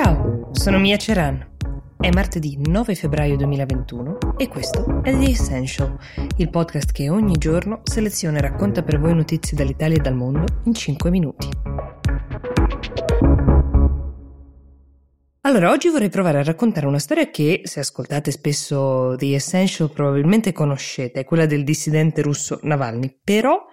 Ciao, sono Mia Ceran. È martedì 9 febbraio 2021 e questo è The Essential, il podcast che ogni giorno seleziona e racconta per voi notizie dall'Italia e dal mondo in 5 minuti. Allora, oggi vorrei provare a raccontare una storia che, se ascoltate spesso The Essential, probabilmente conoscete, quella del dissidente russo Navalny, però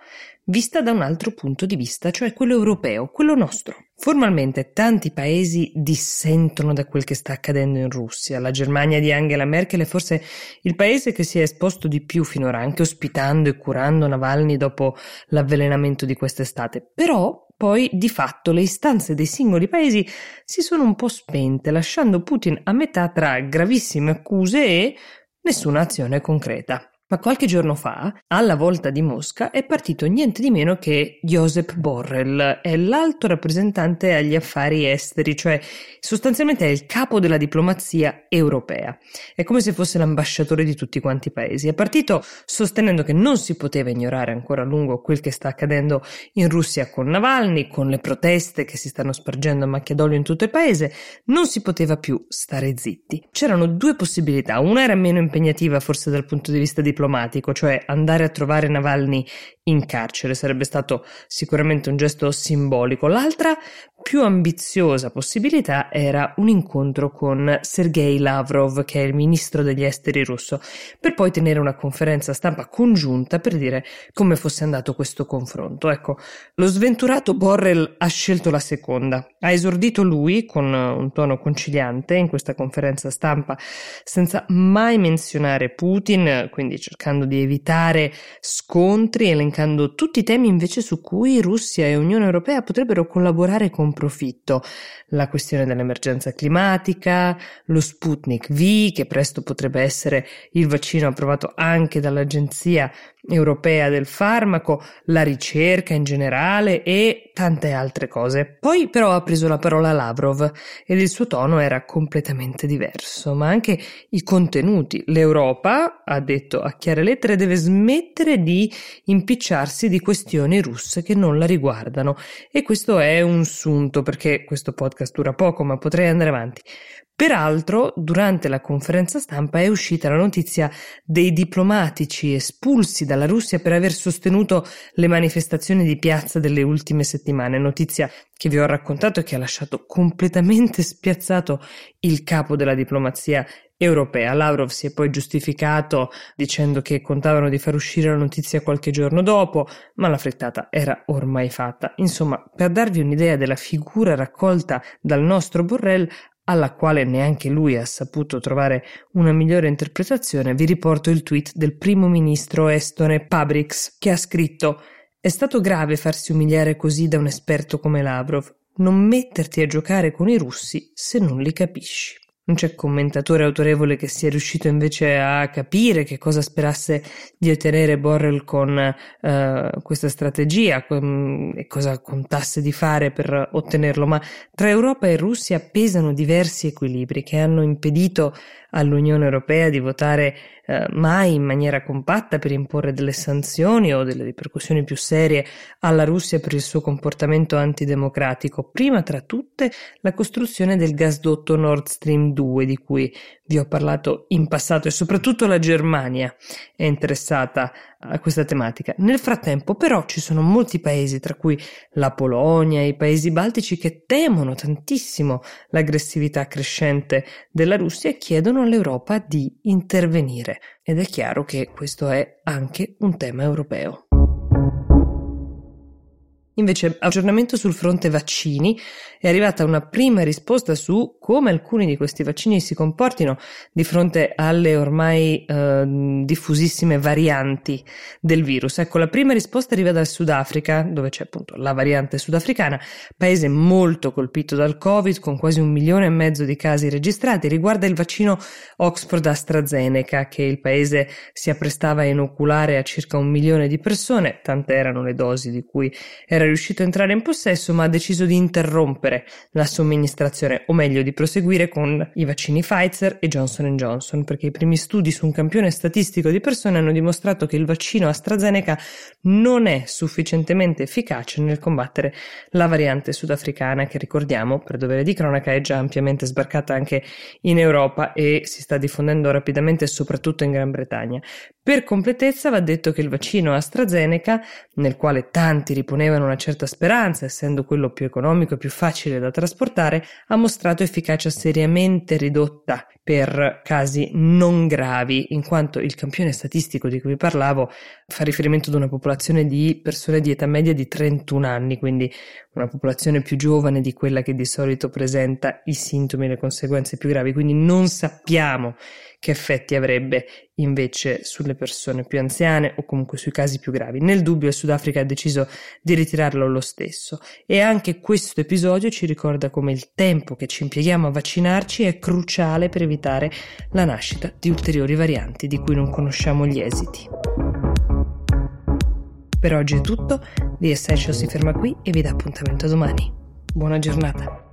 vista da un altro punto di vista, cioè quello europeo, quello nostro. Formalmente tanti paesi dissentono da quel che sta accadendo in Russia. La Germania di Angela Merkel è forse il paese che si è esposto di più finora, anche ospitando e curando Navalny dopo l'avvelenamento di quest'estate. Però poi di fatto le istanze dei singoli paesi si sono un po' spente, lasciando Putin a metà tra gravissime accuse e nessuna azione concreta. Ma qualche giorno fa, alla volta di Mosca, è partito niente di meno che Josep Borrell, è l'alto rappresentante agli affari esteri, cioè sostanzialmente è il capo della diplomazia europea. È come se fosse l'ambasciatore di tutti quanti i paesi. È partito sostenendo che non si poteva ignorare ancora a lungo quel che sta accadendo in Russia con Navalny, con le proteste che si stanno spargendo a macchia d'olio in tutto il paese, non si poteva più stare zitti. C'erano due possibilità, una era meno impegnativa forse dal punto di vista di diplomatico, cioè andare a trovare Navalny in carcere, sarebbe stato sicuramente un gesto simbolico. L'altra, più ambiziosa possibilità era un incontro con Sergei Lavrov, che è il ministro degli esteri russo, per poi tenere una conferenza stampa congiunta per dire come fosse andato questo confronto. Ecco, lo sventurato Borrell ha scelto la seconda. Ha esordito lui con un tono conciliante in questa conferenza stampa, senza mai menzionare Putin, quindi cercando di evitare scontri, elencando tutti i temi invece su cui Russia e Unione Europea potrebbero collaborare con profitto. La questione dell'emergenza climatica, lo Sputnik V, che presto potrebbe essere il vaccino approvato anche dall'Agenzia europea del farmaco, la ricerca in generale e tante altre cose. Poi però ha preso la parola Lavrov ed il suo tono era completamente diverso, ma anche i contenuti. L'Europa, ha detto a chiare lettere, deve smettere di impicciarsi di questioni russe che non la riguardano e questo è un sunto perché questo podcast dura poco, ma potrei andare avanti. Peraltro, durante la conferenza stampa è uscita la notizia dei diplomatici espulsi dalla Russia per aver sostenuto le manifestazioni di piazza delle ultime settimane, notizia che vi ho raccontato e che ha lasciato completamente spiazzato il capo della diplomazia europea. Lavrov si è poi giustificato dicendo che contavano di far uscire la notizia qualche giorno dopo, ma la frittata era ormai fatta. Insomma, per darvi un'idea della figura raccolta dal nostro Borrell, alla quale neanche lui ha saputo trovare una migliore interpretazione, vi riporto il tweet del primo ministro estone Pabriks, che ha scritto È stato grave farsi umiliare così da un esperto come Lavrov. Non metterti a giocare con i russi se non li capisci. Non c'è commentatore autorevole che sia riuscito invece a capire che cosa sperasse di ottenere Borrell con uh, questa strategia com- e cosa contasse di fare per ottenerlo, ma tra Europa e Russia pesano diversi equilibri che hanno impedito all'Unione Europea di votare eh, mai in maniera compatta per imporre delle sanzioni o delle ripercussioni più serie alla Russia per il suo comportamento antidemocratico. Prima tra tutte la costruzione del gasdotto Nord Stream 2 di cui vi ho parlato in passato e soprattutto la Germania è interessata a questa tematica. Nel frattempo però ci sono molti paesi, tra cui la Polonia e i paesi baltici, che temono tantissimo l'aggressività crescente della Russia e chiedono all'Europa di intervenire. Ed è chiaro che questo è anche un tema europeo. Invece, aggiornamento sul fronte vaccini, è arrivata una prima risposta su come alcuni di questi vaccini si comportino di fronte alle ormai eh, diffusissime varianti del virus. Ecco, la prima risposta arriva dal Sudafrica, dove c'è appunto la variante sudafricana, paese molto colpito dal Covid, con quasi un milione e mezzo di casi registrati. Riguarda il vaccino Oxford AstraZeneca, che il paese si apprestava a inoculare a circa un milione di persone, tante erano le dosi di cui era è riuscito a entrare in possesso ma ha deciso di interrompere la somministrazione, o meglio di proseguire con i vaccini Pfizer e Johnson Johnson, perché i primi studi su un campione statistico di persone hanno dimostrato che il vaccino AstraZeneca non è sufficientemente efficace nel combattere la variante sudafricana che ricordiamo, per dovere di cronaca, è già ampiamente sbarcata anche in Europa e si sta diffondendo rapidamente soprattutto in Gran Bretagna. Per completezza va detto che il vaccino AstraZeneca, nel quale tanti riponevano una certa speranza, essendo quello più economico e più facile da trasportare, ha mostrato efficacia seriamente ridotta per casi non gravi, in quanto il campione statistico di cui vi parlavo fa riferimento ad una popolazione di persone di età media di 31 anni, quindi una popolazione più giovane di quella che di solito presenta i sintomi e le conseguenze più gravi, quindi non sappiamo che effetti avrebbe invece sulle persone più anziane o comunque sui casi più gravi. Nel dubbio il Sudafrica ha deciso di ritirarlo lo stesso e anche questo episodio ci ricorda come il tempo che ci impieghiamo a vaccinarci è cruciale per evitare la nascita di ulteriori varianti di cui non conosciamo gli esiti. Per oggi è tutto, The Essential si ferma qui e vi dà appuntamento domani. Buona giornata!